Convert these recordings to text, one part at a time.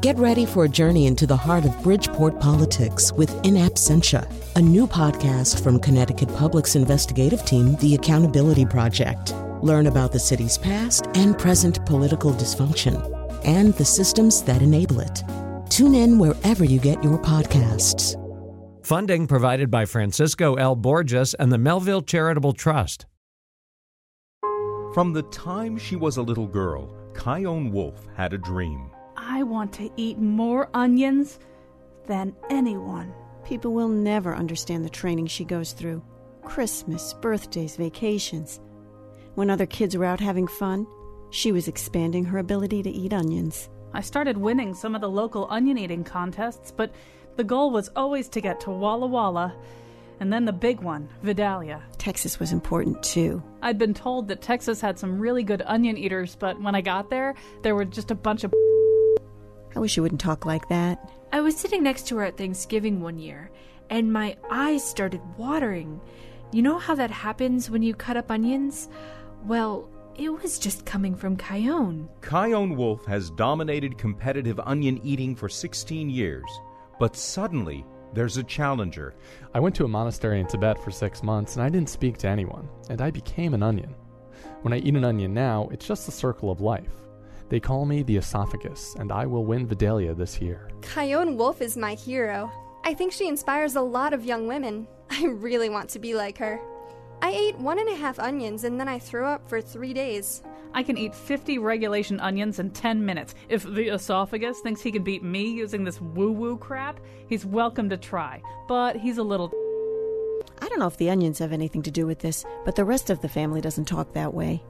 Get ready for a journey into the heart of Bridgeport politics with In Absentia, a new podcast from Connecticut Public's investigative team, The Accountability Project. Learn about the city's past and present political dysfunction and the systems that enable it. Tune in wherever you get your podcasts. Funding provided by Francisco L. Borges and the Melville Charitable Trust. From the time she was a little girl, Chion Wolf had a dream. I want to eat more onions than anyone. People will never understand the training she goes through Christmas, birthdays, vacations. When other kids were out having fun, she was expanding her ability to eat onions. I started winning some of the local onion eating contests, but the goal was always to get to Walla Walla and then the big one, Vidalia. Texas was important too. I'd been told that Texas had some really good onion eaters, but when I got there, there were just a bunch of. I wish you wouldn't talk like that. I was sitting next to her at Thanksgiving one year, and my eyes started watering. You know how that happens when you cut up onions? Well, it was just coming from Chion. Chion Wolf has dominated competitive onion eating for 16 years, but suddenly there's a challenger. I went to a monastery in Tibet for six months and I didn't speak to anyone, and I became an onion. When I eat an onion now, it's just the circle of life. They call me the esophagus, and I will win Vidalia this year. Chion Wolf is my hero. I think she inspires a lot of young women. I really want to be like her. I ate one and a half onions and then I threw up for three days. I can eat 50 regulation onions in 10 minutes. If the esophagus thinks he can beat me using this woo woo crap, he's welcome to try. But he's a little. I don't know if the onions have anything to do with this, but the rest of the family doesn't talk that way.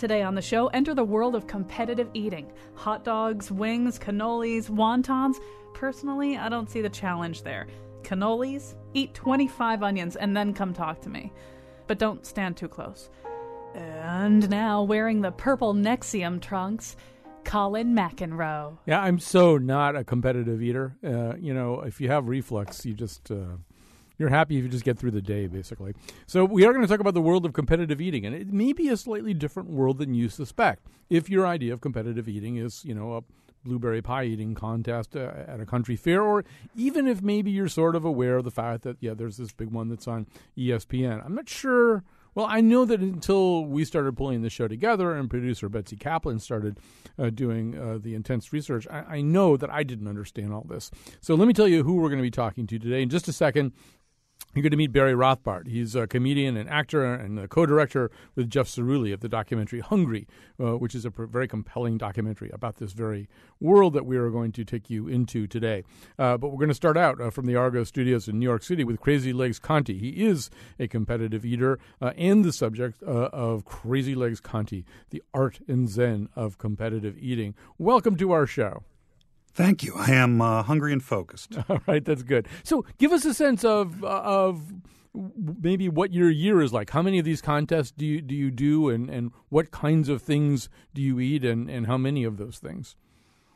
Today on the show, enter the world of competitive eating hot dogs, wings, cannolis, wontons. Personally, I don't see the challenge there. Cannolis? Eat 25 onions and then come talk to me. But don't stand too close. And now, wearing the purple Nexium trunks, Colin McEnroe. Yeah, I'm so not a competitive eater. Uh, you know, if you have reflux, you just. Uh, you're happy if you just get through the day, basically. So, we are going to talk about the world of competitive eating, and it may be a slightly different world than you suspect. If your idea of competitive eating is, you know, a blueberry pie eating contest uh, at a country fair, or even if maybe you're sort of aware of the fact that, yeah, there's this big one that's on ESPN. I'm not sure. Well, I know that until we started pulling the show together and producer Betsy Kaplan started uh, doing uh, the intense research, I, I know that I didn't understand all this. So let me tell you who we're going to be talking to today. In just a second, you're going to meet Barry Rothbart. He's a comedian and actor and a co-director with Jeff Cerulli of the documentary Hungry, uh, which is a pr- very compelling documentary about this very world that we are going to take you into today. Uh, but we're going to start out uh, from the Argo Studios in New York City with Crazy Legs Conti. He is a competitive eater uh, and the subject uh, of Crazy Legs Conti, the art and zen of competitive eating. Welcome to our show. Thank you. I am uh, hungry and focused. All right, that's good. So, give us a sense of uh, of maybe what your year is like. How many of these contests do you do you do, and, and what kinds of things do you eat, and, and how many of those things?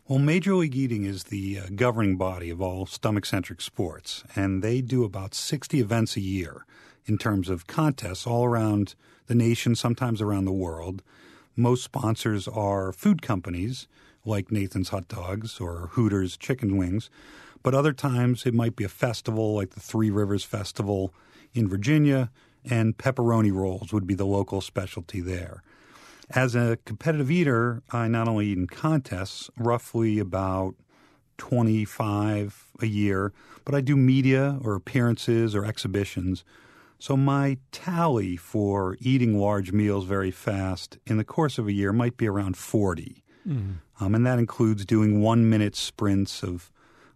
Well, Major League Eating is the uh, governing body of all stomach centric sports, and they do about 60 events a year in terms of contests all around the nation, sometimes around the world. Most sponsors are food companies like Nathan's Hot Dogs or Hooters Chicken Wings. But other times it might be a festival like the Three Rivers Festival in Virginia, and pepperoni rolls would be the local specialty there. As a competitive eater, I not only eat in contests, roughly about 25 a year, but I do media or appearances or exhibitions. So my tally for eating large meals very fast in the course of a year might be around 40. Mm-hmm. Um, and that includes doing one minute sprints of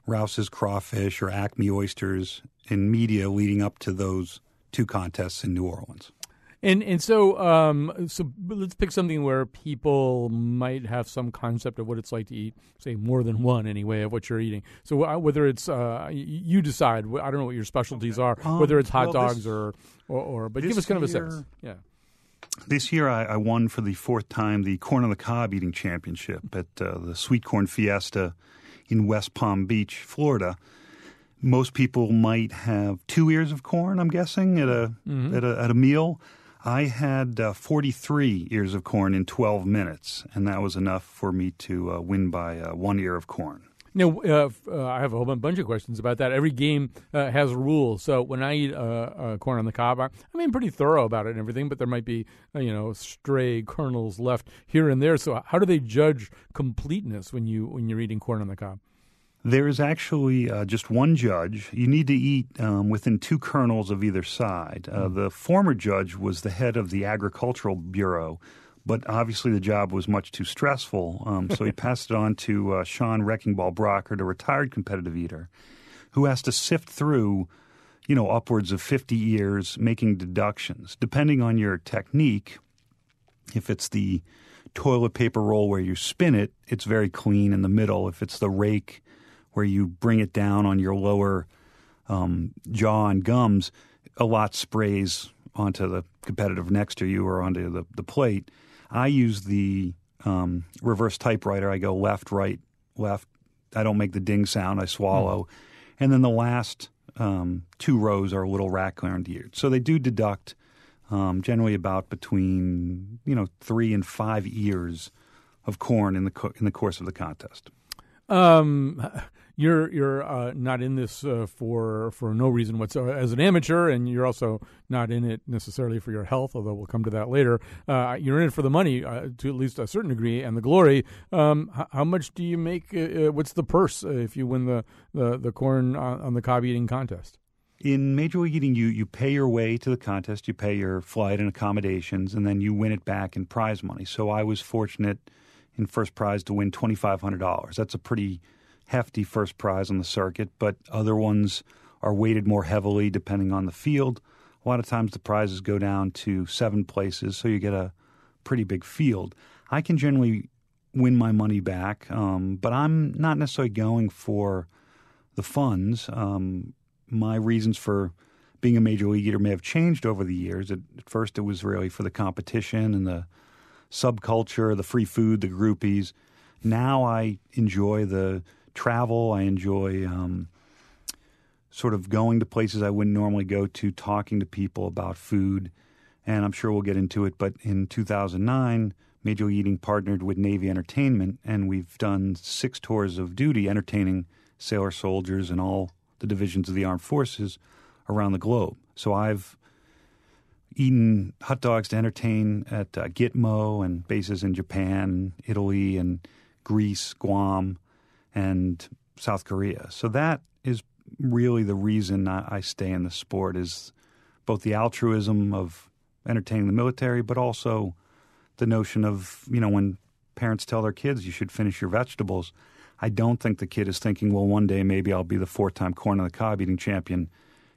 Rouse's crawfish or Acme oysters in media leading up to those two contests in New Orleans. And and so um, so let's pick something where people might have some concept of what it's like to eat, say more than one anyway of what you're eating. So uh, whether it's uh, you decide, I don't know what your specialties are, Um, whether it's hot well, dogs this- or, or or but give us kind of a sense. Yeah. This year, I, I won for the fourth time the Corn on the Cob Eating Championship at uh, the Sweet Corn Fiesta in West Palm Beach, Florida. Most people might have two ears of corn. I'm guessing at a Mhm. at a at a meal. I had uh, 43 ears of corn in 12 minutes, and that was enough for me to uh, win by uh, one ear of corn. Now, uh, uh, I have a whole bunch of questions about that. Every game uh, has rules. So when I eat uh, uh, corn on the cob, I, I mean, pretty thorough about it and everything, but there might be, uh, you know, stray kernels left here and there. So how do they judge completeness when, you, when you're eating corn on the cob? There is actually uh, just one judge. You need to eat um, within two kernels of either side. Uh, The former judge was the head of the Agricultural Bureau, but obviously the job was much too stressful. Um, so he passed it on to uh, Sean Wrecking Ball Brockert, a retired competitive eater, who has to sift through, you know, upwards of 50 years making deductions. Depending on your technique, if it's the toilet paper roll where you spin it, it's very clean in the middle. If it's the rake where you bring it down on your lower um, jaw and gums, a lot sprays onto the competitive next to you or onto the, the plate. I use the um, reverse typewriter. I go left, right, left. I don't make the ding sound. I swallow. And then the last um, two rows are a little raccoon eared. So they do deduct um, generally about between you know three and five ears of corn in the co- in the course of the contest. Um, you're you're uh, not in this uh, for for no reason whatsoever as an amateur, and you're also not in it necessarily for your health. Although we'll come to that later. Uh, you're in it for the money uh, to at least a certain degree and the glory. Um, how, how much do you make? Uh, uh, what's the purse if you win the the, the corn on, on the cob eating contest? In Major League Eating, you, you pay your way to the contest, you pay your flight and accommodations, and then you win it back in prize money. So I was fortunate in first prize to win $2,500. That's a pretty hefty first prize on the circuit, but other ones are weighted more heavily depending on the field. A lot of times the prizes go down to seven places, so you get a pretty big field. I can generally win my money back, um, but I'm not necessarily going for the funds. Um, my reasons for being a major league eater may have changed over the years. At, at first, it was really for the competition and the subculture, the free food, the groupies. Now I enjoy the travel. I enjoy um, sort of going to places I wouldn't normally go to, talking to people about food. And I'm sure we'll get into it. But in 2009, Major Eating partnered with Navy Entertainment, and we've done six tours of duty entertaining sailor soldiers and all the divisions of the armed forces around the globe. So I've eaten hot dogs to entertain at uh, Gitmo and bases in Japan, Italy, and Greece, Guam, and South Korea. So that is really the reason I, I stay in the sport is both the altruism of entertaining the military, but also the notion of you know when parents tell their kids you should finish your vegetables. I don't think the kid is thinking, well, one day maybe I'll be the four-time corn on the cob eating champion,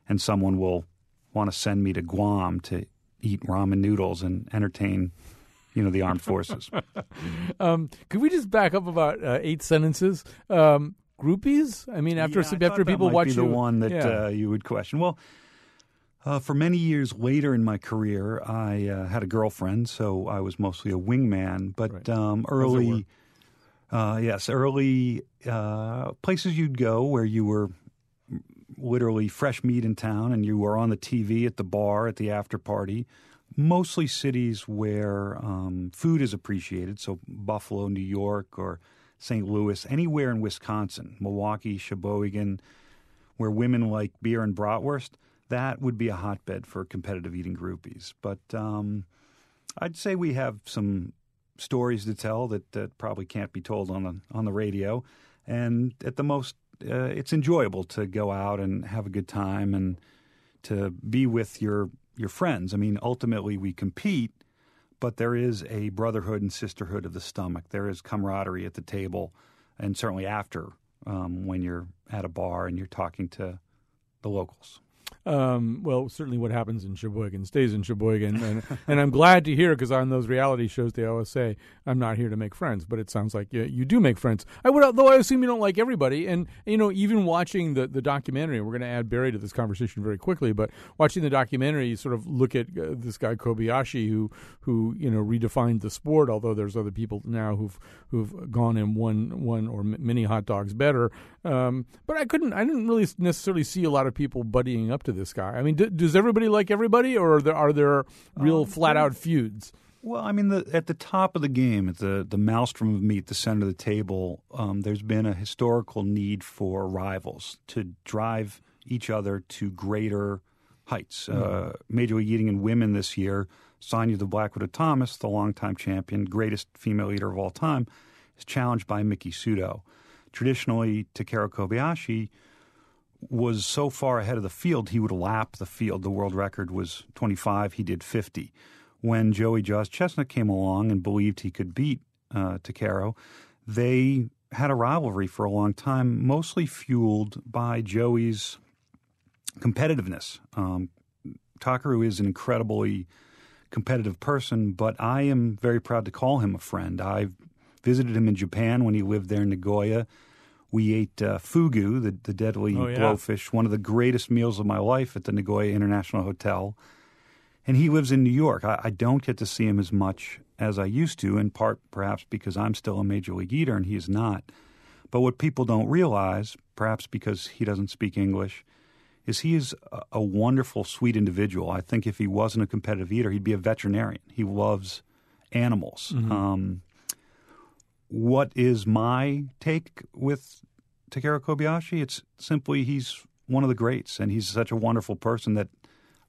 and someone will want to send me to Guam to eat ramen noodles and entertain, you know, the armed forces. um, could we just back up about uh, eight sentences? Um, groupies? I mean, after Yeah, I after people watch you, the one that yeah. uh, you would question. Well, uh, for many years later in my career, I uh, had a girlfriend, so I was mostly a wingman. But Right. um, How's it work? early, uh, yes, early uh, places you'd go where you were literally fresh meat in town, and you were on the TV at the bar at the after party. Mostly cities where um, food is appreciated, so Buffalo, New York, or St. Louis, anywhere in Wisconsin, Milwaukee, Sheboygan, where women like beer and bratwurst, that would be a hotbed for competitive eating groupies. But um, I'd say we have some stories to tell that, that probably can't be told on the on the radio, and at the most, uh, it's enjoyable to go out and have a good time and to be with your your friends. I mean, ultimately, we compete, but there is a brotherhood and sisterhood of the stomach. There is camaraderie at the table, and certainly after um, when you're at a bar and you're talking to the locals. Um, well, certainly what happens in Sheboygan stays in Sheboygan, and and I'm glad to hear because on those reality shows they always say I'm not here to make friends, but it sounds like you, you do make friends. I would, though I assume you don't like everybody, and you know even watching the the documentary, we're going to add Barry to this conversation very quickly, but watching the documentary, you sort of look at uh, this guy Kobayashi who who you know redefined the sport. Although there's other people now who've who've gone and won one or m- many hot dogs better, um, but I couldn't, I didn't really necessarily see a lot of people buddying up to this guy. I mean, d- does everybody like everybody, or are there are there real Um, flat out feuds? Well, I mean, the, at the top of the game, at the the maelstrom of meat, the center of the table, um, there's been a historical need for rivals to drive each other to greater heights. Mm. Uh, Major League Eating in women this year, Sonya the Black Widow Thomas, the longtime champion, greatest female eater of all time, is challenged by Miki Sudo. Traditionally, Takeru Kobayashi was so far ahead of the field, he would lap the field. The world record was 25, he did 50. When Joey Jaws Chestnut came along and believed he could beat uh, Takeru, they had a rivalry for a long time, mostly fueled by Joey's competitiveness. Um, Takeru is an incredibly competitive person, but I am very proud to call him a friend. I visited him in Japan when he lived there in Nagoya. We ate uh, fugu, the, the deadly oh, yeah. blowfish, one of the greatest meals of my life at the Nagoya International Hotel. And he lives in New York. I, I don't get to see him as much as I used to, in part perhaps because I'm still a major league eater and he is not. But what people don't realize, perhaps because he doesn't speak English, is he is a, a wonderful, sweet individual. I think if he wasn't a competitive eater, he'd be a veterinarian. He loves animals. Mm-hmm. Um, what is my take with Takeru Kobayashi? It's simply he's one of the greats, and he's such a wonderful person that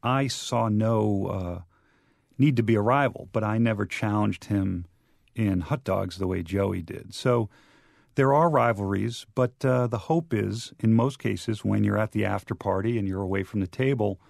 I saw no uh, need to be a rival, but I never challenged him in hot dogs the way Joey did. So there are rivalries, but uh, the hope is, in most cases, when you're at the after party and you're away from the table,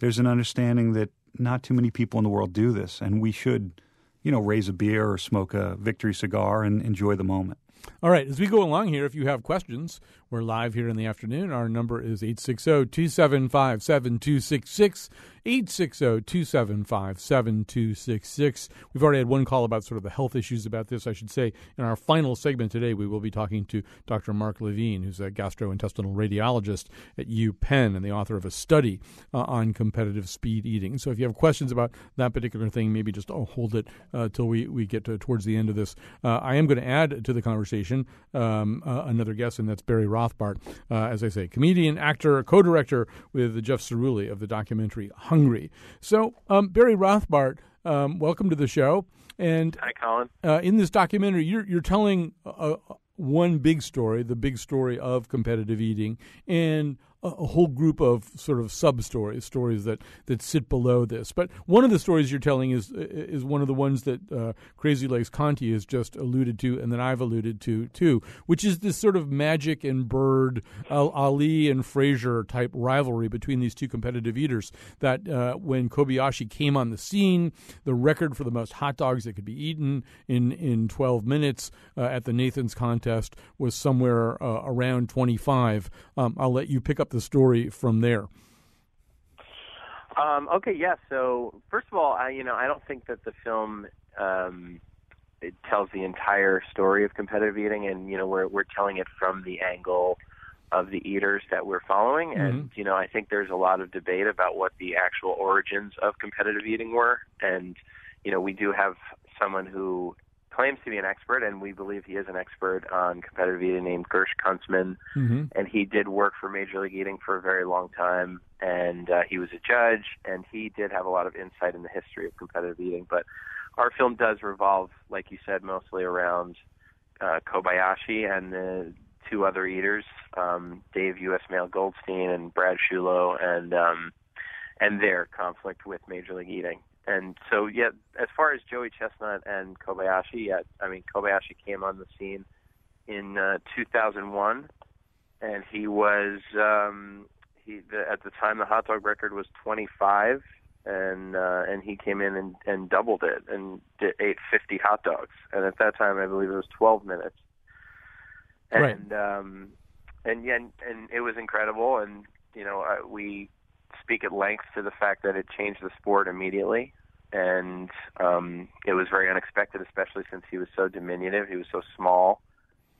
there's an understanding that not too many people in the world do this, and we should you know, raise a beer or smoke a victory cigar and enjoy the moment. All right, as we go along here, if you have questions, we're live here in the afternoon. Our number is 860 275 7266. 860 275 7266. We've already had one call about sort of the health issues about this. I should say in our final segment today, we will be talking to Dr. Marc Levine, who's a gastrointestinal radiologist at UPenn and the author of a study uh, on competitive speed eating. So if you have questions about that particular thing, maybe just oh, hold it uh, till we, we get to, towards the end of this. Uh, I am going to add to the conversation um, uh, another guest, and that's Barry Rothbart. Uh, as I say, comedian, actor, co director with Jeff Cerulli of the documentary hungry. So, um, Barry Rothbart, um, welcome to the show. And hi, Colin. Uh, in this documentary, you're you're telling uh, one big story, the big story of competitive eating, and a whole group of sort of sub stories, stories that, that sit below this. But one of the stories you're telling is is one of the ones that uh, Crazy Legs Conti has just alluded to, and that I've alluded to too, which is this sort of Magic and Bird, Ali and Frazier type rivalry between these two competitive eaters. That uh, when Kobayashi came on the scene, the record for the most hot dogs that could be eaten in in 12 minutes uh, at the Nathan's contest was somewhere uh, around 25. Um, I'll let you pick up the story from there. Um, okay, yeah. So first of all, I you know I don't think that the film um, it tells the entire story of competitive eating, and you know we're we're telling it from the angle of the eaters that we're following, mm-hmm. and you know I think there's a lot of debate about what the actual origins of competitive eating were, and you know we do have someone who claims to be an expert, and we believe he is an expert on competitive eating, named Gersh Kuntzman. Mm-hmm. And he did work for Major League Eating for a very long time, and uh, he was a judge, and he did have a lot of insight in the history of competitive eating. But our film does revolve, like you said, mostly around uh, Kobayashi and the two other eaters, um, Dave U.S. Mail Goldstein and Brad Shulo, and um, and their conflict with Major League Eating. And so, yeah, as far as Joey Chestnut and Kobayashi, yeah, I mean, Kobayashi came on the scene in uh, 2001, and he was um, he the, at the time the hot dog record was 25, and uh, and he came in and, and doubled it and did, ate 50 hot dogs, and at that time I believe it was 12 minutes. And right. um, and yeah, and, and it was incredible, and you know uh, we speak at length to the fact that it changed the sport immediately, and um, it was very unexpected, especially since he was so diminutive. He was so small,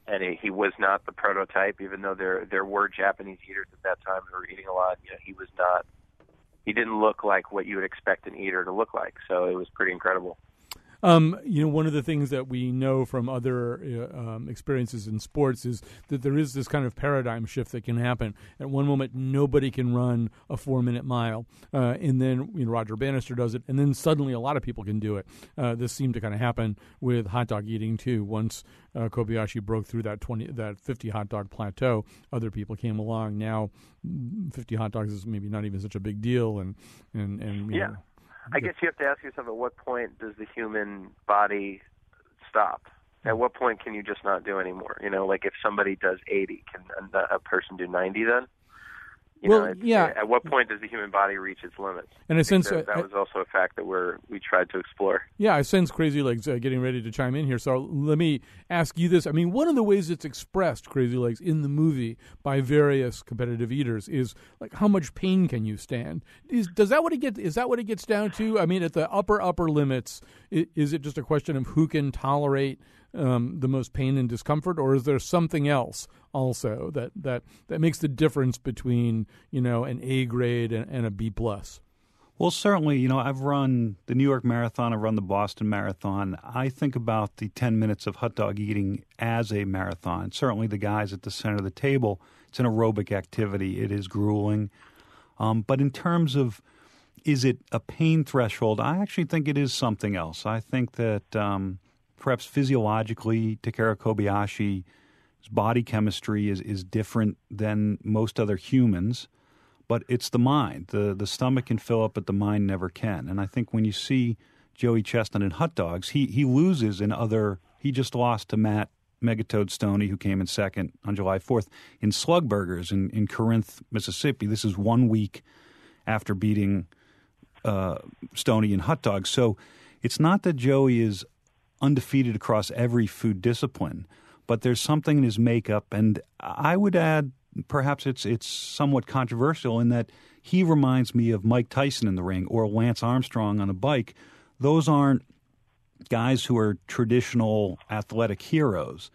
and he, he was not the prototype. Even though there there were Japanese eaters at that time who were eating a lot, you know, he was not. He didn't look like what you would expect an eater to look like. So it was pretty incredible. Um, you know, one of the things that we know from other uh, um, experiences in sports is that there is this kind of paradigm shift that can happen. At one moment, nobody can run a four-minute mile, uh, and then you know, Roger Bannister does it, and then suddenly a lot of people can do it. Uh, this seemed to kind of happen with hot dog eating too. Once uh, Kobayashi broke through that twenty, that fifty hot dog plateau, other people came along. Now, fifty hot dogs is maybe not even such a big deal, and and and yeah. Know, I guess you have to ask yourself at what point does the human body stop? At what point can you just not do anymore? You know, like if somebody does 80, can a, a person do 90 then? You well, know, yeah. At what point does the human body reach its limits? In a sense, that, that uh, was also a fact that we're we tried to explore. Yeah, I sense Crazy Legs uh, getting ready to chime in here. So let me ask you this: I mean, one of the ways it's expressed, Crazy Legs, in the movie by various competitive eaters is like how much pain can you stand? Is does that what it gets? Is that what it gets down to? I mean, at the upper upper limits, is it just a question of who can tolerate? Um, the most pain and discomfort, or is there something else also that that that makes the difference between you know an A grade and, and a B plus? Well, certainly, you know, I've run the New York Marathon, I've run the Boston Marathon. I think about the 10 minutes of hot dog eating as a marathon. Certainly, the guys at the center of the table, it's an aerobic activity, it is grueling. Um, but in terms of is it a pain threshold, I actually think it is something else. I think that um, perhaps physiologically, Takeru Kobayashi's body chemistry is, is different than most other humans, but it's the mind. The, the stomach can fill up, but the mind never can. And I think when you see Joey Chestnut in hot dogs, he, he loses in other. He just lost to Matt Megatoad Stonie, who came in second on July 4th, in slug burgers in, in Corinth, Mississippi. This is one week after beating uh, Stonie in hot dogs. So it's not that Joey is undefeated across every food discipline, but there's something in his makeup, and I would add, perhaps it's it's somewhat controversial in that he reminds me of Mike Tyson in the ring or Lance Armstrong on a bike. Those aren't guys who are traditional athletic heroes.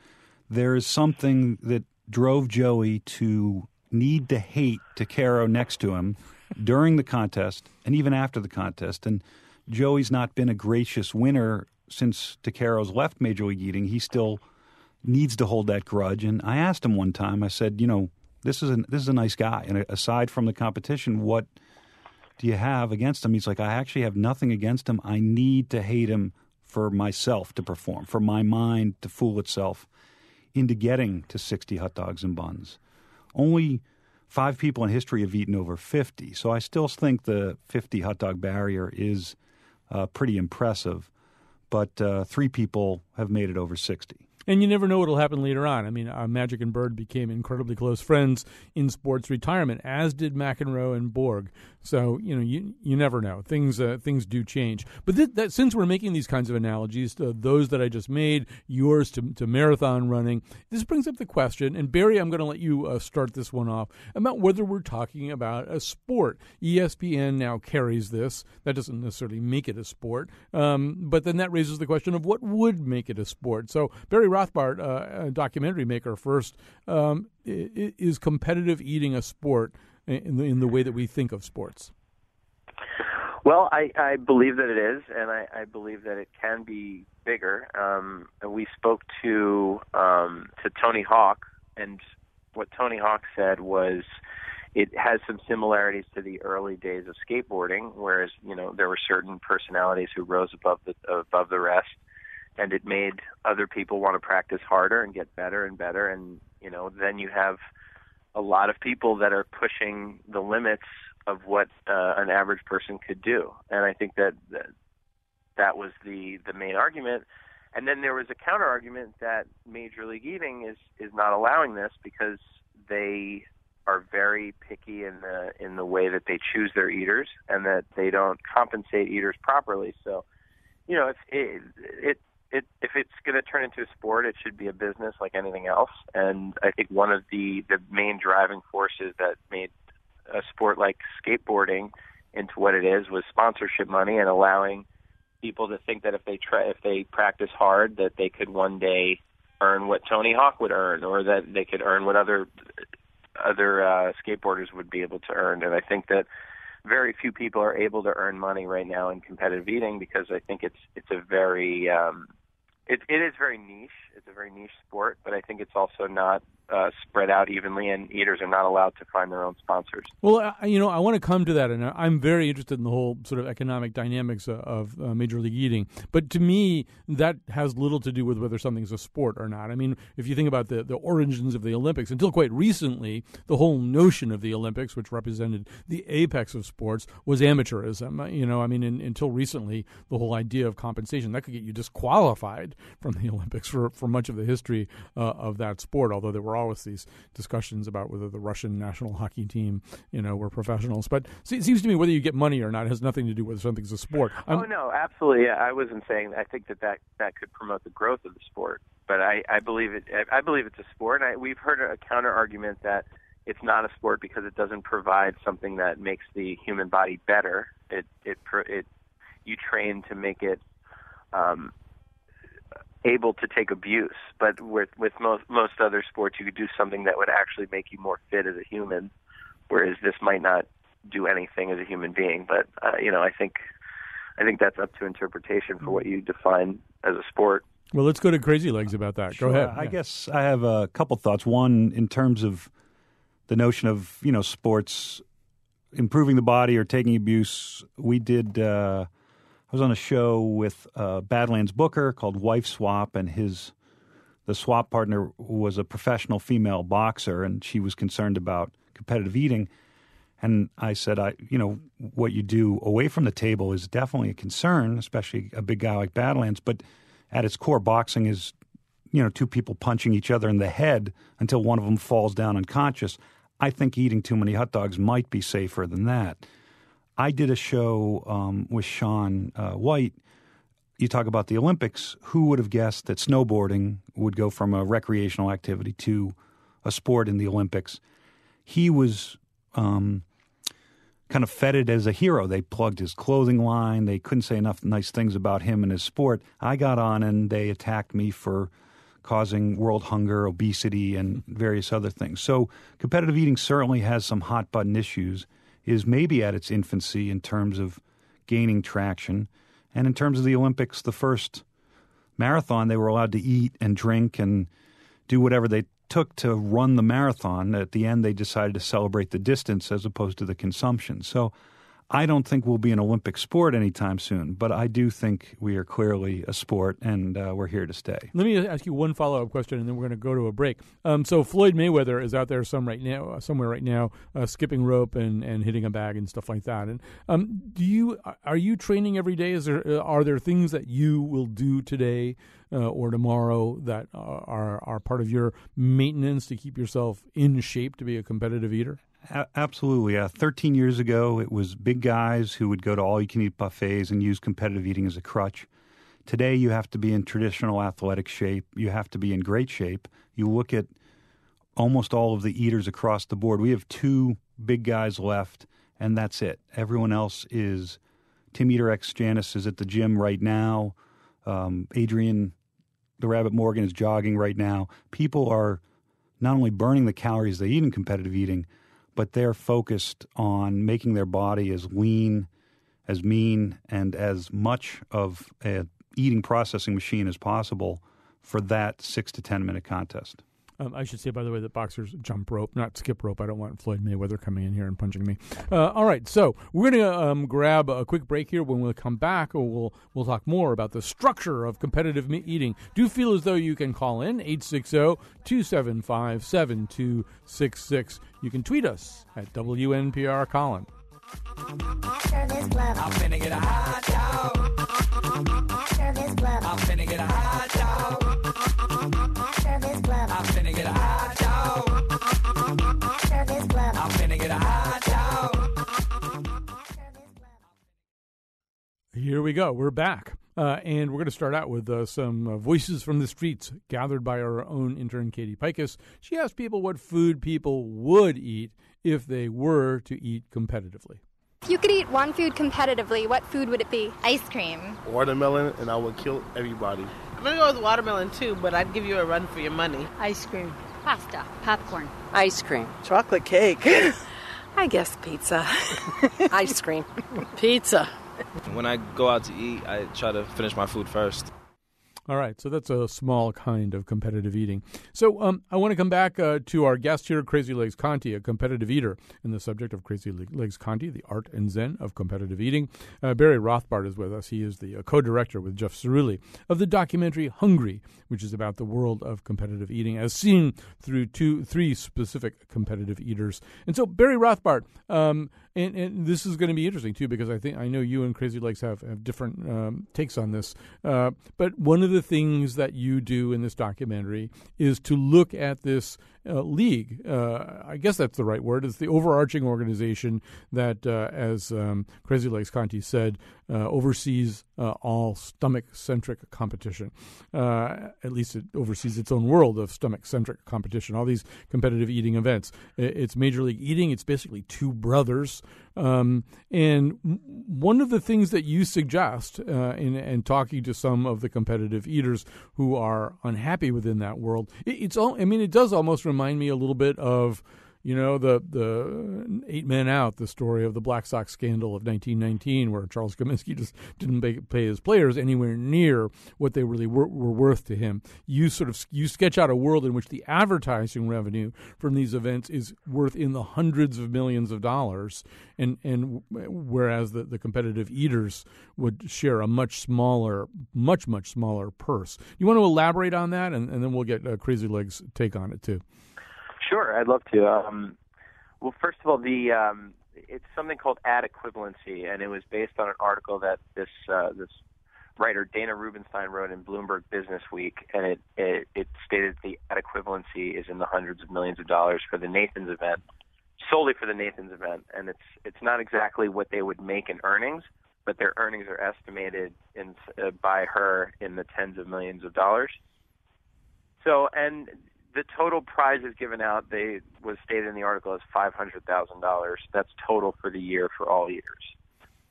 There is something that drove Joey to need to hate Takeru next to him during the contest and even after the contest. And Joey's not been a gracious winner since Takeru's left Major League Eating, he still needs to hold that grudge. And I asked him one time, I said, you know, this is a, this is a nice guy. And aside from the competition, what do you have against him? He's like, I actually have nothing against him. I need to hate him for myself to perform, for my mind to fool itself into getting to 60 hot dogs and buns. Only five people in history have eaten over 50. So I still think the 50 hot dog barrier is uh, pretty impressive but uh, three people have made it over 60. And you never know what'll happen later on. I mean, uh, Magic and Bird became incredibly close friends in sports retirement, as did McEnroe and Borg. So you know, you you never know. Things uh, things do change. But th- that, since we're making these kinds of analogies, uh, those that I just made, yours to, to marathon running, this brings up the question. And Barry, I'm going to let you uh, start this one off about whether we're talking about a sport. ESPN now carries this. That doesn't necessarily make it a sport, um, but then that raises the question of what would make it a sport. So Barry Rothbart, uh, a documentary maker, first um, is competitive eating a sport? In the, in the way that we think of sports? Well, I, I believe that it is, and I, I believe that it can be bigger. Um, we spoke to um, to Tony Hawk, and what Tony Hawk said was it has some similarities to the early days of skateboarding, whereas you know there were certain personalities who rose above the above the rest, and it made other people want to practice harder and get better and better, and you know then you have a lot of people that are pushing the limits of what uh, an average person could do, and I think that, that that was the the main argument. And then there was a counter argument that Major League Eating is is not allowing this because they are very picky in the in the way that they choose their eaters, and that they don't compensate eaters properly. So, you know, it's it, it it, if it's going to turn into a sport, it should be a business like anything else. And I think one of the the main driving forces that made a sport like skateboarding into what it is was sponsorship money and allowing people to think that if they try if they practice hard that they could one day earn what Tony Hawk would earn or that they could earn what other other uh skateboarders would be able to earn and I think that very few people are able to earn money right now in competitive eating because I think it's it's a very um, it it is very niche. It's a very niche sport, but I think it's also not uh, spread out evenly, and eaters are not allowed to find their own sponsors. Well, I, you know, I want to come to that, and I'm very interested in the whole sort of economic dynamics of, of uh, Major League Eating. But to me, that has little to do with whether something's a sport or not. I mean, if you think about the, the origins of the Olympics, until quite recently, the whole notion of the Olympics, which represented the apex of sports, was amateurism. You know, I mean, in, until recently, the whole idea of compensation that could get you disqualified from the Olympics for, for much of the history uh, of that sport, although there were were always these discussions about whether the Russian national hockey team, you know, were professionals. But it seems to me whether you get money or not has nothing to do with whether something's a sport. I'm, oh no, absolutely. I wasn't saying. I think that that that could promote the growth of the sport. But I, I believe it. I believe it's a sport. And I, we've heard a counter argument that it's not a sport because it doesn't provide something that makes the human body better. It it it you train to make it um, able to take abuse. But with with most most other sports, you could do something that would actually make you more fit as a human, whereas this might not do anything as a human being. But uh, you know, I think I think that's up to interpretation for what you define as a sport. Well, let's go to Crazy Legs about that. Sure. Go ahead. I yeah. guess I have a couple thoughts. One, in terms of the notion of you know sports improving the body or taking abuse, we did. Uh, was on a show with uh, Badlands Booker called Wife Swap, and his the swap partner was a professional female boxer, and she was concerned about competitive eating. And I said, I, you know, what you do away from the table is definitely a concern, especially a big guy like Badlands. But at its core, boxing is, you know, two people punching each other in the head until one of them falls down unconscious. I think eating too many hot dogs might be safer than that. I did a show um, with Shaun uh, White. You talk about the Olympics. Who would have guessed that snowboarding would go from a recreational activity to a sport in the Olympics? He was um, kind of feted as a hero. They plugged his clothing line. They couldn't say enough nice things about him and his sport. I got on and they attacked me for causing world hunger, obesity, and various other things. So competitive eating certainly has some hot button issues is maybe at its infancy in terms of gaining traction. And in terms of the Olympics, the first marathon, they were allowed to eat and drink and do whatever they took to run the marathon. At the end, they decided to celebrate the distance as opposed to the consumption. So I don't think we'll be an Olympic sport anytime soon, but I do think we are clearly a sport, and uh, we're here to stay. Let me ask you one follow up question, and then we're going to go to a break. Um, so Floyd Mayweather is out there some right now, uh, somewhere right now, uh, skipping rope and, and hitting a bag and stuff like that. And um, do you are you training every day? Is there uh, are there things that you will do today uh, or tomorrow that are are part of your maintenance to keep yourself in shape to be a competitive eater? A- absolutely. Uh, 13 years ago, it was big guys who would go to all you can eat buffets and use competitive eating as a crutch. Today, you have to be in traditional athletic shape. You have to be in great shape. You look at almost all of the eaters across the board. We have two big guys left, and that's it. Everyone else is Tim Eater X Janus is at the gym right now. Um, Adrian, the Rabbit Morgan, is jogging right now. People are not only burning the calories they eat in competitive eating, but they're focused on making their body as lean, as mean, and as much of a eating processing machine as possible for that six to ten minute contest. Um, I should say, by the way, that boxers jump rope, not skip rope. I don't want Floyd Mayweather coming in here and punching me. Uh, all right, so we're going to um, grab a quick break here. When we come back, we'll we'll talk more about the structure of competitive meat eating. Do feel as though you can call in 860-275-7266. You can tweet us at WNPR Colin. I'm finna get a hot dog. I'm finna get a hot dog. Here we go. We're back. Uh, and we're going to start out with uh, some uh, voices from the streets gathered by our own intern, Katie Pikus. She asked people what food people would eat if they were to eat competitively. If you could eat one food competitively, what food would it be? Ice cream. Watermelon, and I would kill everybody. I'm going to go with watermelon too, but I'd give you a run for your money. Ice cream. Pasta. Popcorn. Ice cream. Chocolate cake. I guess pizza. Ice cream. Pizza. When I go out to eat, I try to finish my food first. All right, so that's a small kind of competitive eating. So um, I want to come back uh, to our guest here, Crazy Legs Conti, a competitive eater, and the subject of Crazy Legs Conti, the art and zen of competitive eating. Uh, Barry Rothbart is with us. He is the uh, co-director with Jeff Cerulli of the documentary Hungry, which is about the world of competitive eating as seen through two, three specific competitive eaters. And so, Barry Rothbart, um, and, and, this is going to be interesting too because I think I know you and Crazy Legs have, have different um, takes on this. Uh, but one of the things that you do in this documentary is to look at this uh, league. Uh, I guess that's the right word. It's the overarching organization that, uh, as um, Crazy Legs Conti said, uh, oversees uh, all stomach centric competition. Uh, at least it oversees its own world of stomach centric competition, all these competitive eating events. It's Major League Eating, it's basically two brothers. Um, and one of the things that you suggest in, in talking to some of the competitive eaters who are unhappy within that world, it, it's all, I mean, it does almost remind me a little bit of you know the the eight men out the story of the black sox scandal of 1919 where charles comiskey just didn't pay, pay his players anywhere near what they really were, were, worth to him. You sort of you sketch out a world in which the advertising revenue from these events is worth in the hundreds of millions of dollars and and whereas the, the competitive eaters would share a much smaller much much smaller purse. You want to elaborate on that? And, and then we'll get uh, crazy legs take on it too Sure, I'd love to. Um, well, first of all, the um, it's something called ad equivalency, and it was based on an article that this uh, this writer Dana Rubenstein wrote in Bloomberg Business Week, and it, it it stated the ad equivalency is in the hundreds of millions of dollars for the Nathan's event, solely for the Nathan's event, and it's it's not exactly what they would make in earnings, but their earnings are estimated in uh, by her in the tens of millions of dollars. So, and the total prizes given out they was stated in the article as five hundred thousand dollars. That's total for the year for all eaters.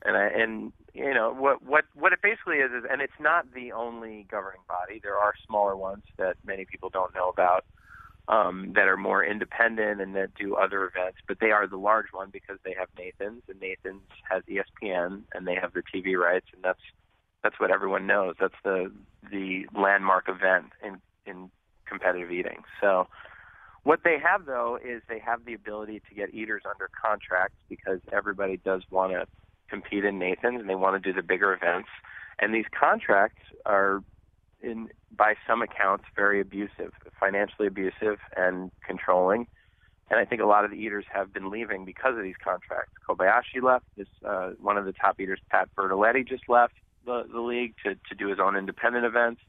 And I, and you know what what what it basically is is and it's not the only governing body. There are smaller ones that many people don't know about um, that are more independent and that do other events, but they are the large one because they have Nathan's and Nathan's has ESPN and they have the TV rights and that's that's what everyone knows. That's the the landmark event in in competitive eating. So what they have though is they have the ability to get eaters under contracts because everybody does want to compete in Nathan's and they want to do the bigger events. And these contracts are in by some accounts very abusive, financially abusive and controlling. And I think a lot of the eaters have been leaving because of these contracts. Kobayashi left. This uh, one of the top eaters, Pat Bertoletti, just left the, the league to, to do his own independent events.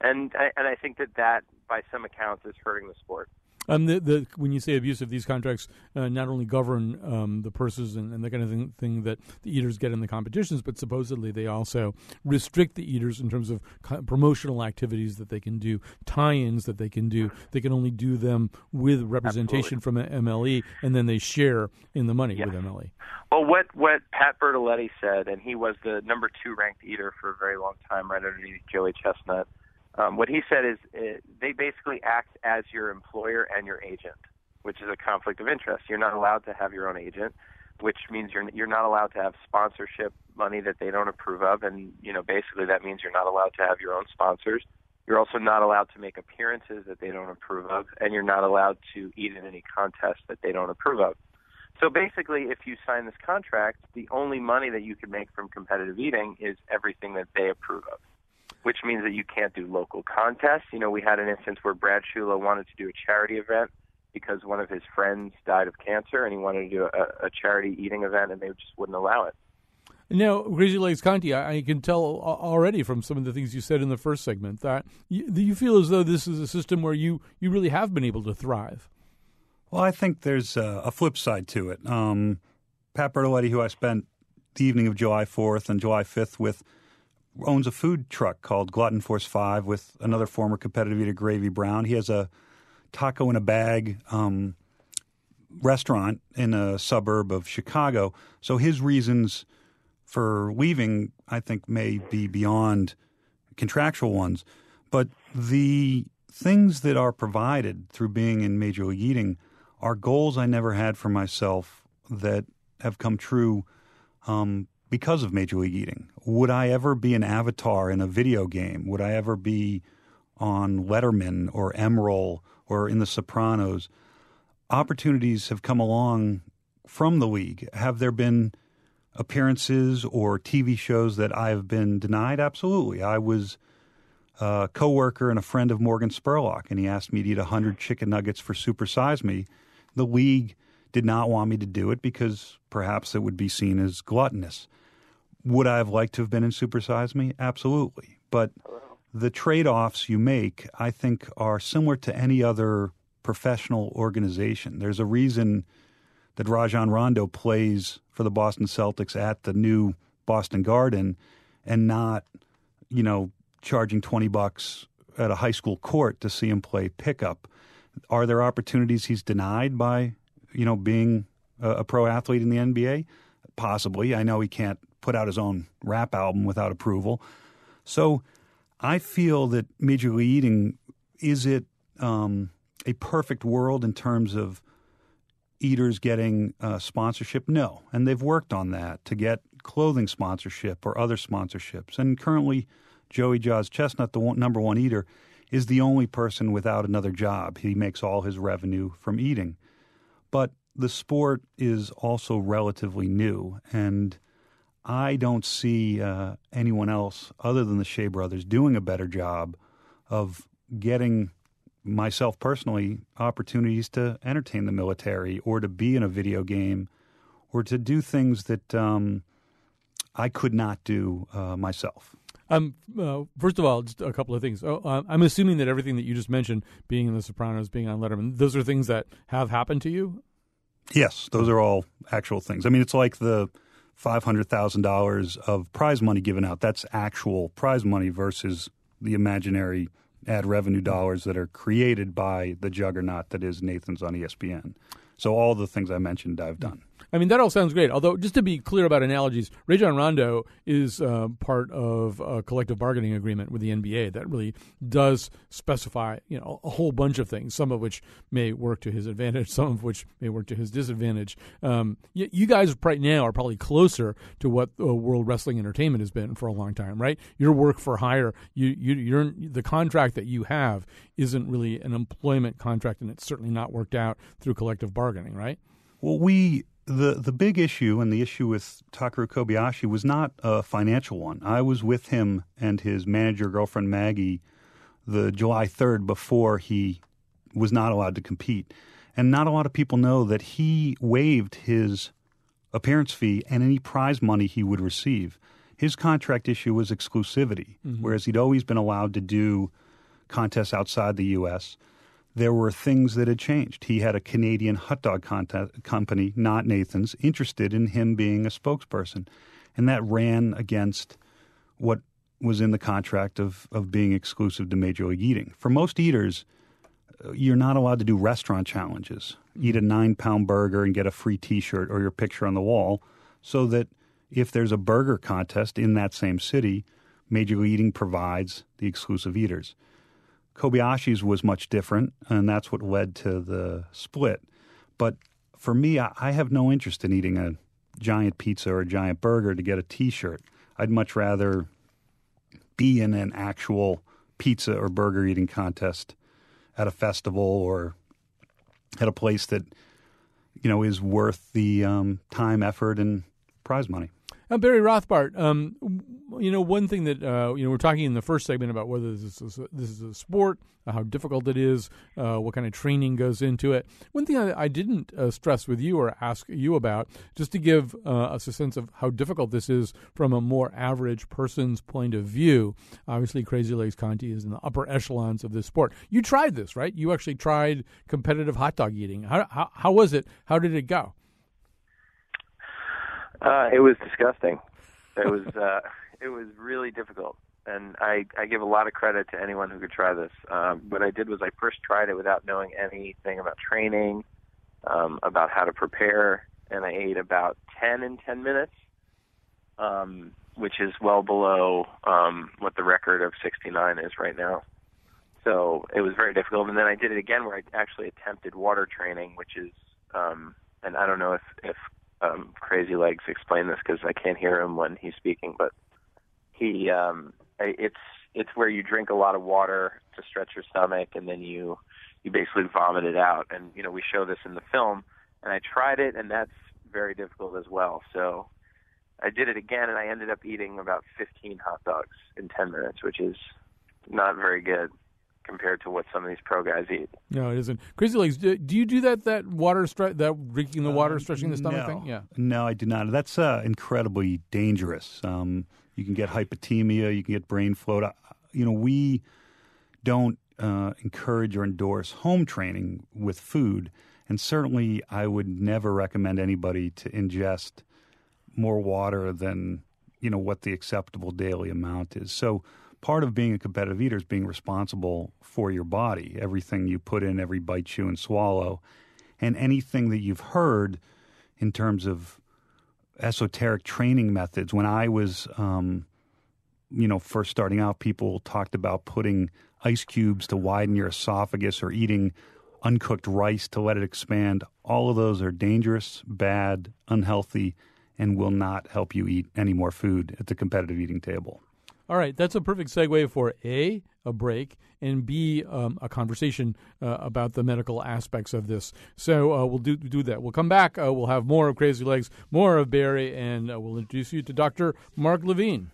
And I, and I think that that by some accounts, is hurting the sport. Um, the, the, when you say abusive, these contracts uh, not only govern um, the purses and, and, the kind of thing, thing, that the eaters get in the competitions, but supposedly they also restrict the eaters in terms of co- promotional activities that they can do, tie-ins that they can do. They can only do them with representation Absolutely. from MLE, and then they share in the money yes. with MLE. Well, what what Pat Bertoletti said, and he was the number two ranked eater for a very long time, right underneath Joey Chestnut. Um, what he said is uh, they basically act as your employer and your agent, which is a conflict of interest. You're not allowed to have your own agent, which means you're you're not allowed to have sponsorship money that they don't approve of, and you know basically that means you're not allowed to have your own sponsors. You're also not allowed to make appearances that they don't approve of, and you're not allowed to eat in any contest that they don't approve of. So basically, if you sign this contract, the only money that you can make from competitive eating is everything that they approve of which means that you can't do local contests. You know, we had an instance where Brad Shula wanted to do a charity event because one of his friends died of cancer and he wanted to do a, a charity eating event and they just wouldn't allow it. Now, Crazy Legs Conti, I, I, can tell already from some of the things you said in the first segment that you, you feel as though this is a system where you, you really have been able to thrive. Well, I think there's a, a flip side to it. Um, Pat Bertoletti, who I spent the evening of July 4th and July 5th with – owns a food truck called Glutton Force Five with another former competitive eater, Gravy Brown. He has a taco in a bag um, restaurant in a suburb of Chicago. So his reasons for leaving, I think, may be beyond contractual ones. But the things that are provided through being in Major League Eating are goals I never had for myself that have come true um, because of Major League Eating. Would I ever be an avatar in a video game? Would I ever be on Letterman or Emeril or in The Sopranos? Opportunities have come along from the league. Have there been appearances or TV shows that I have been denied? Absolutely. I was a coworker and a friend of Morgan Spurlock, and he asked me to eat 100 chicken nuggets for Super Size Me. The league did not want me to do it because perhaps it would be seen as gluttonous. Would I have liked to have been in Super Size Me? Absolutely. But the trade offs you make, I think, are similar to any other professional organization. There's a reason that Rajon Rondo plays for the Boston Celtics at the new Boston Garden and not, you know, charging 20 bucks at a high school court to see him play pickup. Are there opportunities he's denied by, you know, being a, a pro athlete in the NBA? Possibly. I know he can't put out his own rap album without approval. So I feel that Major League Eating is it um, a perfect world in terms of eaters getting uh, sponsorship? No, and they've worked on that to get clothing sponsorship or other sponsorships. And currently, Joey Jaws Chestnut, the one, number one eater, is the only person without another job. He makes all his revenue from eating. But the sport is also relatively new, and I don't see uh, anyone else other than the Shea brothers doing a better job of getting myself personally opportunities to entertain the military or to be in a video game or to do things that um, I could not do uh, myself. Um, uh, first of all, just a couple of things. Oh, uh, I'm assuming that everything that you just mentioned, being in The Sopranos, being on Letterman, those are things that have happened to you. Yes, those are all actual things. I mean, it's like the five hundred thousand dollars of prize money given out. That's actual prize money versus the imaginary ad revenue dollars that are created by the juggernaut that is Nathan's on ESPN. So all the things I mentioned, I've done. I mean, that all sounds great. Although, just to be clear about analogies, Rajon Rondo is uh, part of a collective bargaining agreement with the NBA that really does specify, you know, a whole bunch of things. Some of which may work to his advantage, some of which may work to his disadvantage. Um, you, you, guys right now are probably closer to what uh, World Wrestling Entertainment has been for a long time, right? Your work for hire, you, you, you're the contract that you have isn't really an employment contract, and it's certainly not worked out through collective bargaining, right? Well, we the the big issue and the issue with Takeru Kobayashi was not a financial one. I was with him and his manager girlfriend Maggie the July 3rd before he was not allowed to compete. And not a lot of people know that he waived his appearance fee and any prize money he would receive. His contract issue was exclusivity, mm-hmm. whereas he'd always been allowed to do contests outside the U.S there were things that had changed. He had a Canadian hot dog contest, company, not Nathan's, interested in him being a spokesperson. And that ran against what was in the contract of, of being exclusive to Major League Eating. For most eaters, uh, you're not allowed to do restaurant challenges. Eat a nine pound burger and get a free t shirt or your picture on the wall, so that if there's a burger contest in that same city, Major League Eating provides the exclusive eaters. Kobayashi's was much different, and that's what led to the split. But for me, I, I have no interest in eating a giant pizza or a giant burger to get a T-shirt. I'd much rather be in an actual pizza or burger eating contest at a festival or at a place that you know is worth the um, time, effort, and prize money. Uh, Barry Rothbart, um, you know, one thing that uh, you know we're talking in the first segment about whether this is a, this is a sport, uh, how difficult it is, uh, what kind of training goes into it. One thing I, I didn't stress with you or ask you about, just to give us a sense of how difficult this is from a more average person's point of view. Obviously, Crazy Legs Conti is in the upper echelons of this sport. You tried this, right? You actually tried competitive hot dog eating. How how, how was it? How did it go? Uh, it was disgusting. It was uh, it was really difficult, and I I give a lot of credit to anyone who could try this. Um, what I did was I first tried it without knowing anything about training, um, about how to prepare, and I ate about ten in ten minutes, um, which is well below um, what the record of 69 is right now. So it was very difficult, and then I did it again where I actually attempted water training, which is um, and I don't know if if um, Crazy Legs explain this because I can't hear him when he's speaking, but he um, it's it's where you drink a lot of water to stretch your stomach, and then you you basically vomit it out. And you know we show this in the film, and I tried it, and that's very difficult as well. So I did it again, and I ended up eating about 15 hot dogs in 10 minutes, which is not very good compared to what some of these pro guys eat. No, it isn't. Crazy Legs, do, do you do that that water stre- that drinking the water, Uh, stretching the stomach no. thing? Yeah. No, I do not. That's uh, incredibly dangerous. Um, you can get hypotemia, you can get brain float. Uh, You know, we don't uh, encourage or endorse home training with food, and certainly I would never recommend anybody to ingest more water than you know what the acceptable daily amount is. So part of being a competitive eater is being responsible for your body, everything you put in, every bite, chew, and swallow, and anything that you've heard in terms of esoteric training methods. When I was, um, you know, first starting out, people talked about putting ice cubes to widen your esophagus or eating uncooked rice to let it expand. All of those are dangerous, bad, unhealthy, and will not help you eat any more food at the competitive eating table. All right, that's a perfect segue for A, a break, and B, um, a conversation uh, about the medical aspects of this. So uh, we'll do do that. We'll come back. Uh, we'll have more of Crazy Legs, more of Barry, and uh, we'll introduce you to Dr. Marc Levine.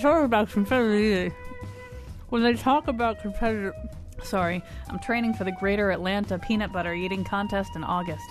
Talk about competitive when they talk about competitive, sorry, I'm training for the Greater Atlanta Peanut Butter Eating Contest in August.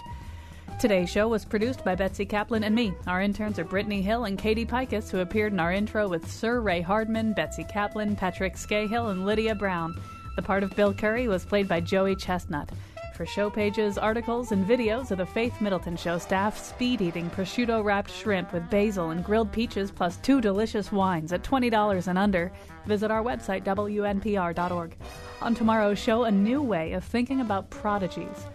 Today's show was produced by Betsy Kaplan and me. Our interns are Brittany Hill and Katie Pikus, who appeared in our intro with Sir Ray Hardman, Betsy Kaplan, Patrick Skahill, and Lydia Brown. The part of Bill Curry was played by Joey Chestnut. For show pages, articles, and videos of the Faith Middleton Show staff speed eating prosciutto wrapped shrimp with basil and grilled peaches plus two delicious wines at $20 and under, visit our website, WNPR.org. On tomorrow's show, a new way of thinking about prodigies.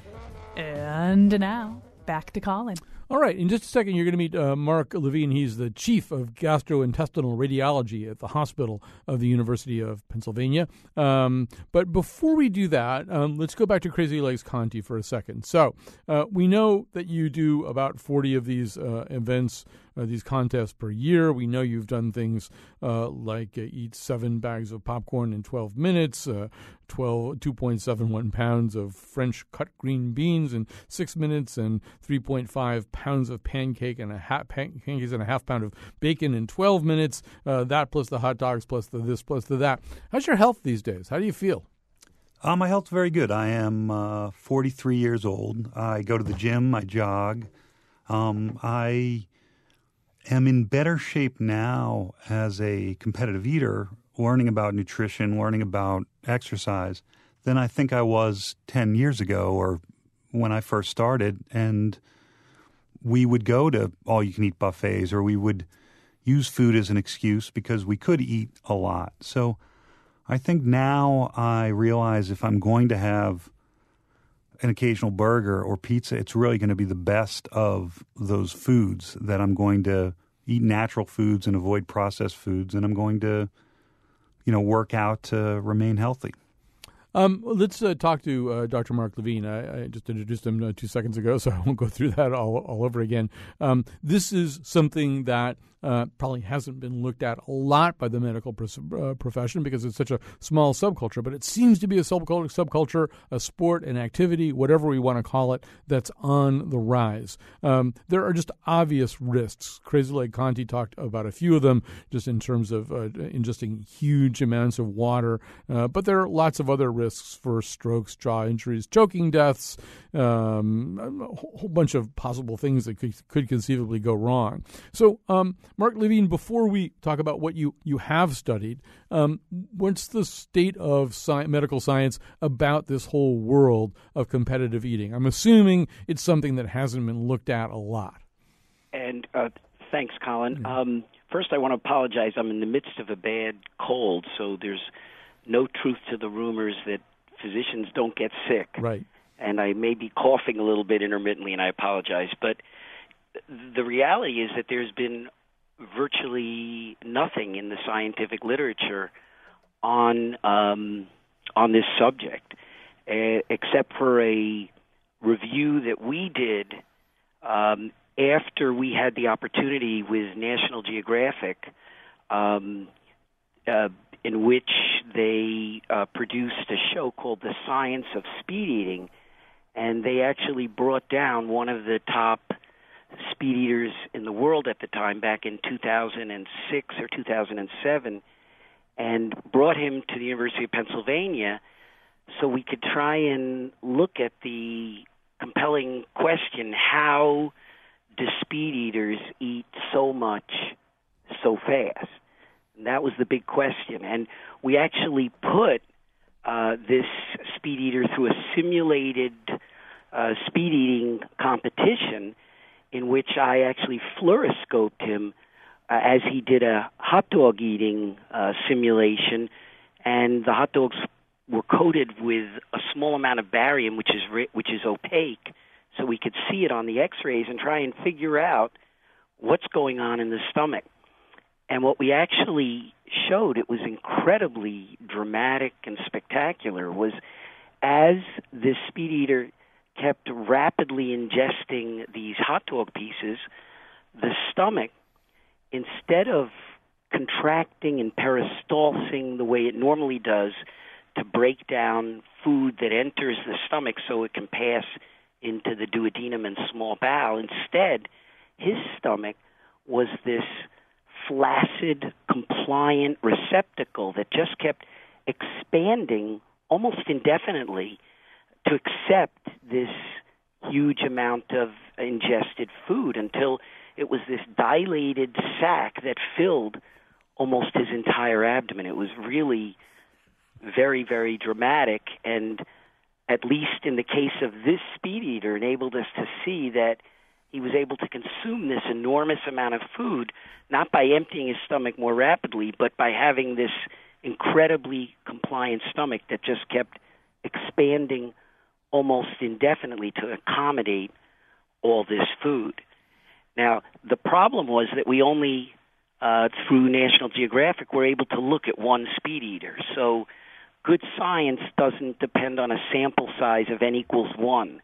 And now, back to Colin. All right, in just a second, you're going to meet uh, Marc Levine. He's the chief of gastrointestinal radiology at the hospital of the University of Pennsylvania. Um, but before we do that, um, let's go back to Crazy Legs Conti for a second. So uh, we know that you do about 40 of these uh, events, uh, these contests per year. We know you've done things uh, like uh, eat seven bags of popcorn in 12 minutes, uh, 12, 2.71 pounds of French cut green beans in six minutes, and 3.5 pounds of pancake and a half pancakes and a half pound of bacon in 12 minutes. Uh, that plus the hot dogs plus the this plus the that. How's your health these days? How do you feel? Uh, my health's very good. I am uh, 43 years old. I go to the gym. I jog. Um, I am in better shape now as a competitive eater, learning about nutrition, learning about exercise, than I think I was 10 years ago or when I first started. And we would go to all you can eat buffets or we would use food as an excuse because we could eat a lot. So I think now I realize if I'm going to have an occasional burger or pizza, it's really going to be the best of those foods that I'm going to eat natural foods and avoid processed foods, and I'm going to, you know, work out to remain healthy. Um, let's uh, talk to uh, Dr. Marc Levine. I, I just introduced him uh, two seconds ago, so I won't go through that all, all over again. Um, this is something that uh, probably hasn't been looked at a lot by the medical uh, profession because it's such a small subculture, but it seems to be a subculture, subculture a sport, an activity, whatever we want to call it, that's on the rise. Um, there are just obvious risks. Crazy Leg Conti talked about a few of them just in terms of uh, ingesting huge amounts of water, uh, but there are lots of other risks for strokes, jaw injuries, choking deaths, um, a whole bunch of possible things that could, could conceivably go wrong. So, um, Marc Levine, before we talk about what you, you have studied, um, what's the state of sci- medical science about this whole world of competitive eating? I'm assuming it's something that hasn't been looked at a lot. And uh, thanks, Colin. Um, first, I want to apologize. I'm in the midst of a bad cold, so there's no truth to the rumors that physicians don't get sick. Right. And I may be coughing a little bit intermittently, and I apologize. But the reality is that there's been virtually nothing in the scientific literature on um, on this subject, uh, except for a review that we did um, after we had the opportunity with National Geographic, um, uh, in which they uh, produced a show called The Science of Speed Eating, and they actually brought down one of the top speed eaters in the world at the time, back in 2006 or 2007, and brought him to the University of Pennsylvania so we could try and look at the compelling question how do speed eaters eat so much so fast? And that was the big question. And we actually put uh, this speed eater through a simulated uh, speed eating competition in which I actually fluoroscoped him uh, as he did a hot dog eating uh, simulation, and the hot dogs were coated with a small amount of barium, which is ri- which is opaque, so we could see it on the X-rays and try and figure out what's going on in the stomach. And what we actually showed, it was incredibly dramatic and spectacular, was as this speed eater kept rapidly ingesting these hot dog pieces, the stomach, instead of contracting and peristalsing the way it normally does to break down food that enters the stomach so it can pass into the duodenum and small bowel, instead, his stomach was this flaccid, compliant receptacle that just kept expanding almost indefinitely to accept this huge amount of ingested food until it was this dilated sac that filled almost his entire abdomen. It was really very, very dramatic, and at least in the case of this speed eater, enabled us to see that he was able to consume this enormous amount of food, not by emptying his stomach more rapidly, but by having this incredibly compliant stomach that just kept expanding almost indefinitely to accommodate all this food. Now, the problem was that we only, uh, through National Geographic, were able to look at one speed eater. So, good science doesn't depend on a sample size of n equals one.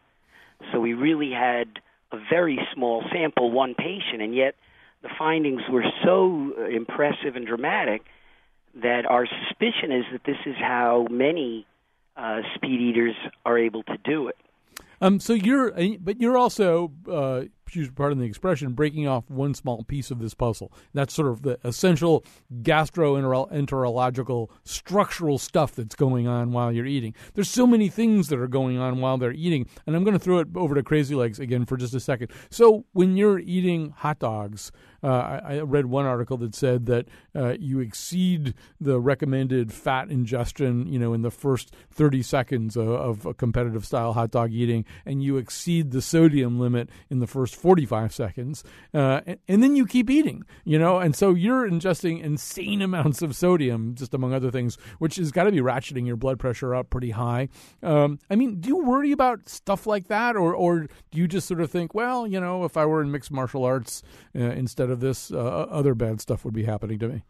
So, we really had a very small sample, one patient, and yet the findings were so uh, impressive and dramatic that our suspicion is that this is how many uh, speed eaters are able to do it. Um, so you're, but you're also, uh, pardon the expression, breaking off one small piece of this puzzle. That's sort of the essential gastroenterological structural stuff that's going on while you're eating. There's so many things that are going on while they're eating, and I'm going to throw it over to Crazy Legs again for just a second. So when you're eating hot dogs, uh, I, I, read one article that said that uh, you exceed the recommended fat ingestion, you know, in the first 30 seconds of, of a competitive style hot dog eating, and you exceed the sodium limit in the first 45 seconds, uh, and, and, then you keep eating, you know, and so you're ingesting insane amounts of sodium, just among other things, which has got to be ratcheting your blood pressure up pretty high. Um, I mean, do you worry about stuff like that, or or do you just sort of think, well, you know, if I were in mixed martial arts uh, of this, uh, other bad stuff would be happening to me?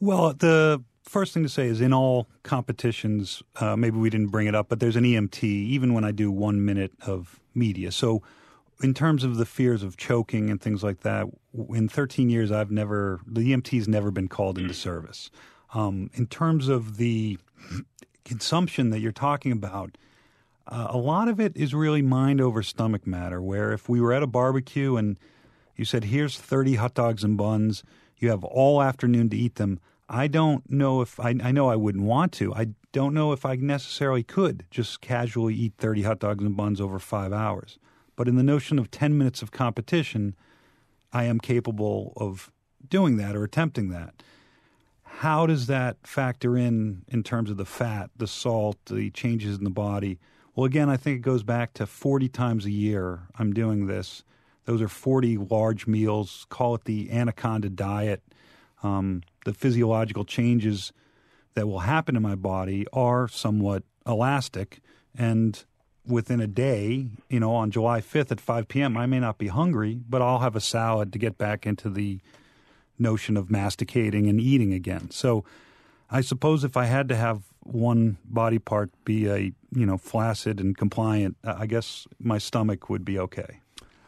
Well, the first thing to say is in all competitions, uh, maybe we didn't bring it up, but there's an EMT even when I do one minute of media. So, in terms of the fears of choking and things like that, in 13 years, I've never, the EMT's never been called into service. Um, in terms of the consumption that you're talking about, uh, a lot of it is really mind over stomach matter. Where if we were at a barbecue and you said, here's 30 hot dogs and buns, you have all afternoon to eat them. I don't know if I, I know I wouldn't want to. I don't know if I necessarily could just casually eat 30 hot dogs and buns over five hours. But in the notion of 10 minutes of competition, I am capable of doing that or attempting that. How does that factor in in terms of the fat, the salt, the changes in the body? Well, again, I think it goes back to 40 times a year I'm doing this. Those are 40 large meals. Call it the anaconda diet. Um, the physiological changes that will happen in my body are somewhat elastic. And within a day, you know, on July 5th at 5 p.m., I may not be hungry, but I'll have a salad to get back into the notion of masticating and eating again. So I suppose if I had to have one body part be a, you know, flaccid and compliant, I guess my stomach would be okay.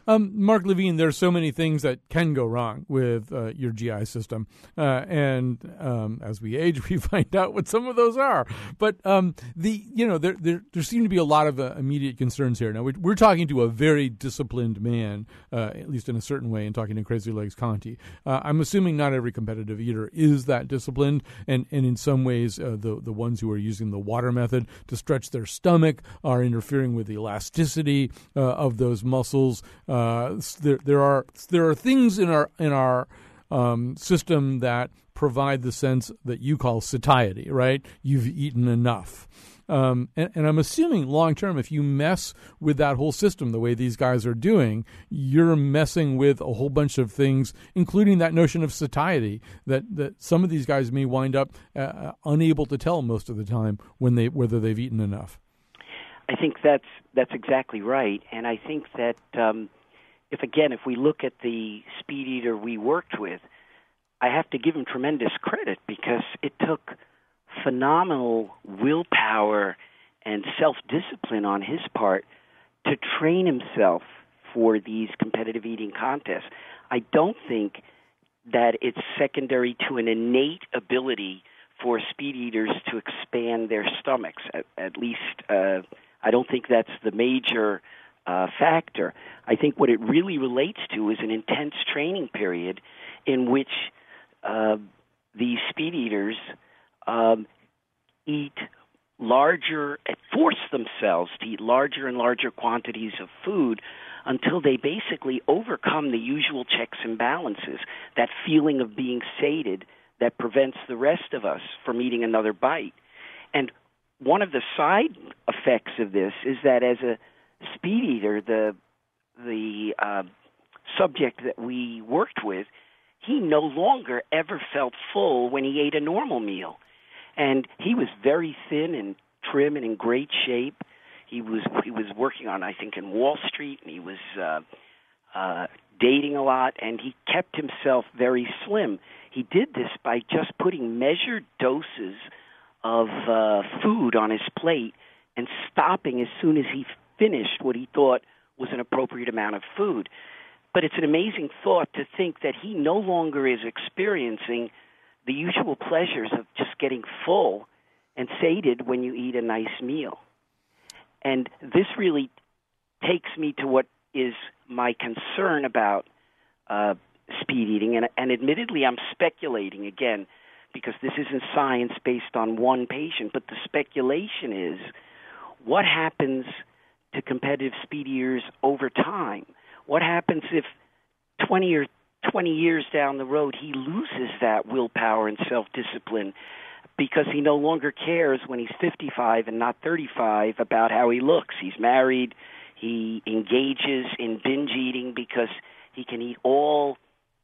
Um, Marc Levine, there's so many things that can go wrong with uh, your GI system, uh, and um, as we age, we find out what some of those are. But um, the you know there, there there seem to be a lot of uh, immediate concerns here. Now we're, we're, talking to a very disciplined man, uh, at least in a certain way, and talking to Crazy Legs Conti. Uh, I'm assuming not every competitive eater is that disciplined, and and in some ways uh, the the ones who are using the water method to stretch their stomach are interfering with the elasticity of those muscles. Uh, there, there are there are things in our in our um, system that provide the sense that you call satiety, right? You've eaten enough. Um, and, and, I'm assuming long term, if you mess with that whole system the way these guys are doing, you're messing with a whole bunch of things, including that notion of satiety that, that some of these guys may wind up uh, unable to tell most of the time when they whether they've eaten enough. I think that's that's exactly right, and I think that um, if again, if we look at the speed eater we worked with, I have to give him tremendous credit because it took phenomenal willpower and self discipline on his part to train himself for these competitive eating contests. I don't think that it's secondary to an innate ability for speed eaters to expand their stomachs. At, at least, uh, I don't think that's the major uh, factor. I think what it really relates to is an intense training period in which uh, these speed eaters um, eat larger, force themselves to eat larger and larger quantities of food until they basically overcome the usual checks and balances, that feeling of being sated that prevents the rest of us from eating another bite. And one of the side effects of this is that as a Speed Eater, the the uh, subject that we worked with, he no longer ever felt full when he ate a normal meal, and he was very thin and trim and in great shape. He was he was working on I think in Wall Street, and he was uh, uh, dating a lot, and he kept himself very slim. He did this by just putting measured doses of uh, food on his plate and stopping as soon as he finished what he thought was an appropriate amount of food. But it's an amazing thought to think that he no longer is experiencing the usual pleasures of just getting full and sated when you eat a nice meal. And this really takes me to what is my concern about uh, speed eating. And, and admittedly, I'm speculating again because this isn't science based on one patient, but the speculation is what happens to competitive speed years over time? What happens if 20 or 20 years down the road he loses that willpower and self-discipline because he no longer cares when he's 55 and not 35 about how he looks. He's married, he engages in binge eating because he can eat all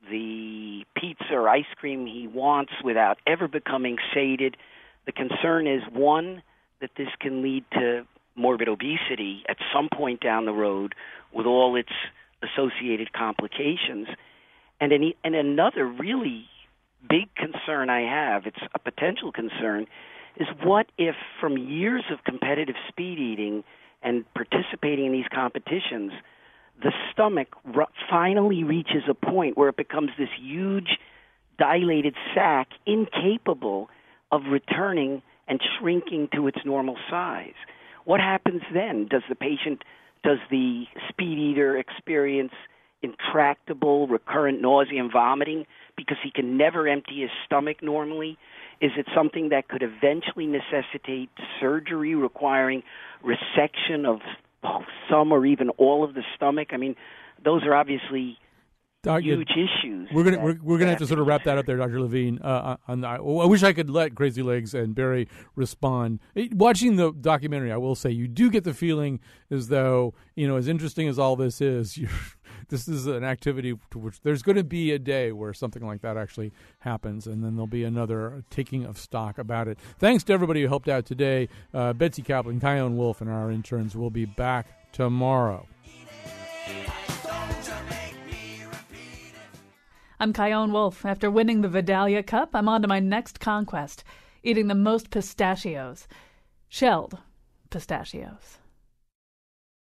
the pizza or ice cream he wants without ever becoming sated. The concern is one that this can lead to morbid obesity at some point down the road with all its associated complications. And, any, and another really big concern I have, it's a potential concern, is what if from years of competitive speed eating and participating in these competitions, the stomach r- finally reaches a point where it becomes this huge dilated sac incapable of returning and shrinking to its normal size. What happens then? Does the patient, does the speed eater experience intractable, recurrent nausea and vomiting because he can never empty his stomach normally? Is it something that could eventually necessitate surgery requiring resection of some or even all of the stomach? I mean, those are obviously huge issues. We're gonna we're, we're gonna have to sort of wrap that up there, Dr. Levine. Uh, on the, I wish I could let Crazy Legs and Barry respond. Watching the documentary, I will say you do get the feeling as though you know, as interesting as all this is, this is an activity to which there's going to be a day where something like that actually happens, and then there'll be another taking of stock about it. Thanks to everybody who helped out today. Uh, Betsy Kaplan, Chion Wolf, and our interns will be back tomorrow. I'm Chion Wolf. After winning the Vidalia Cup, I'm on to my next conquest eating the most pistachios. Shelled pistachios.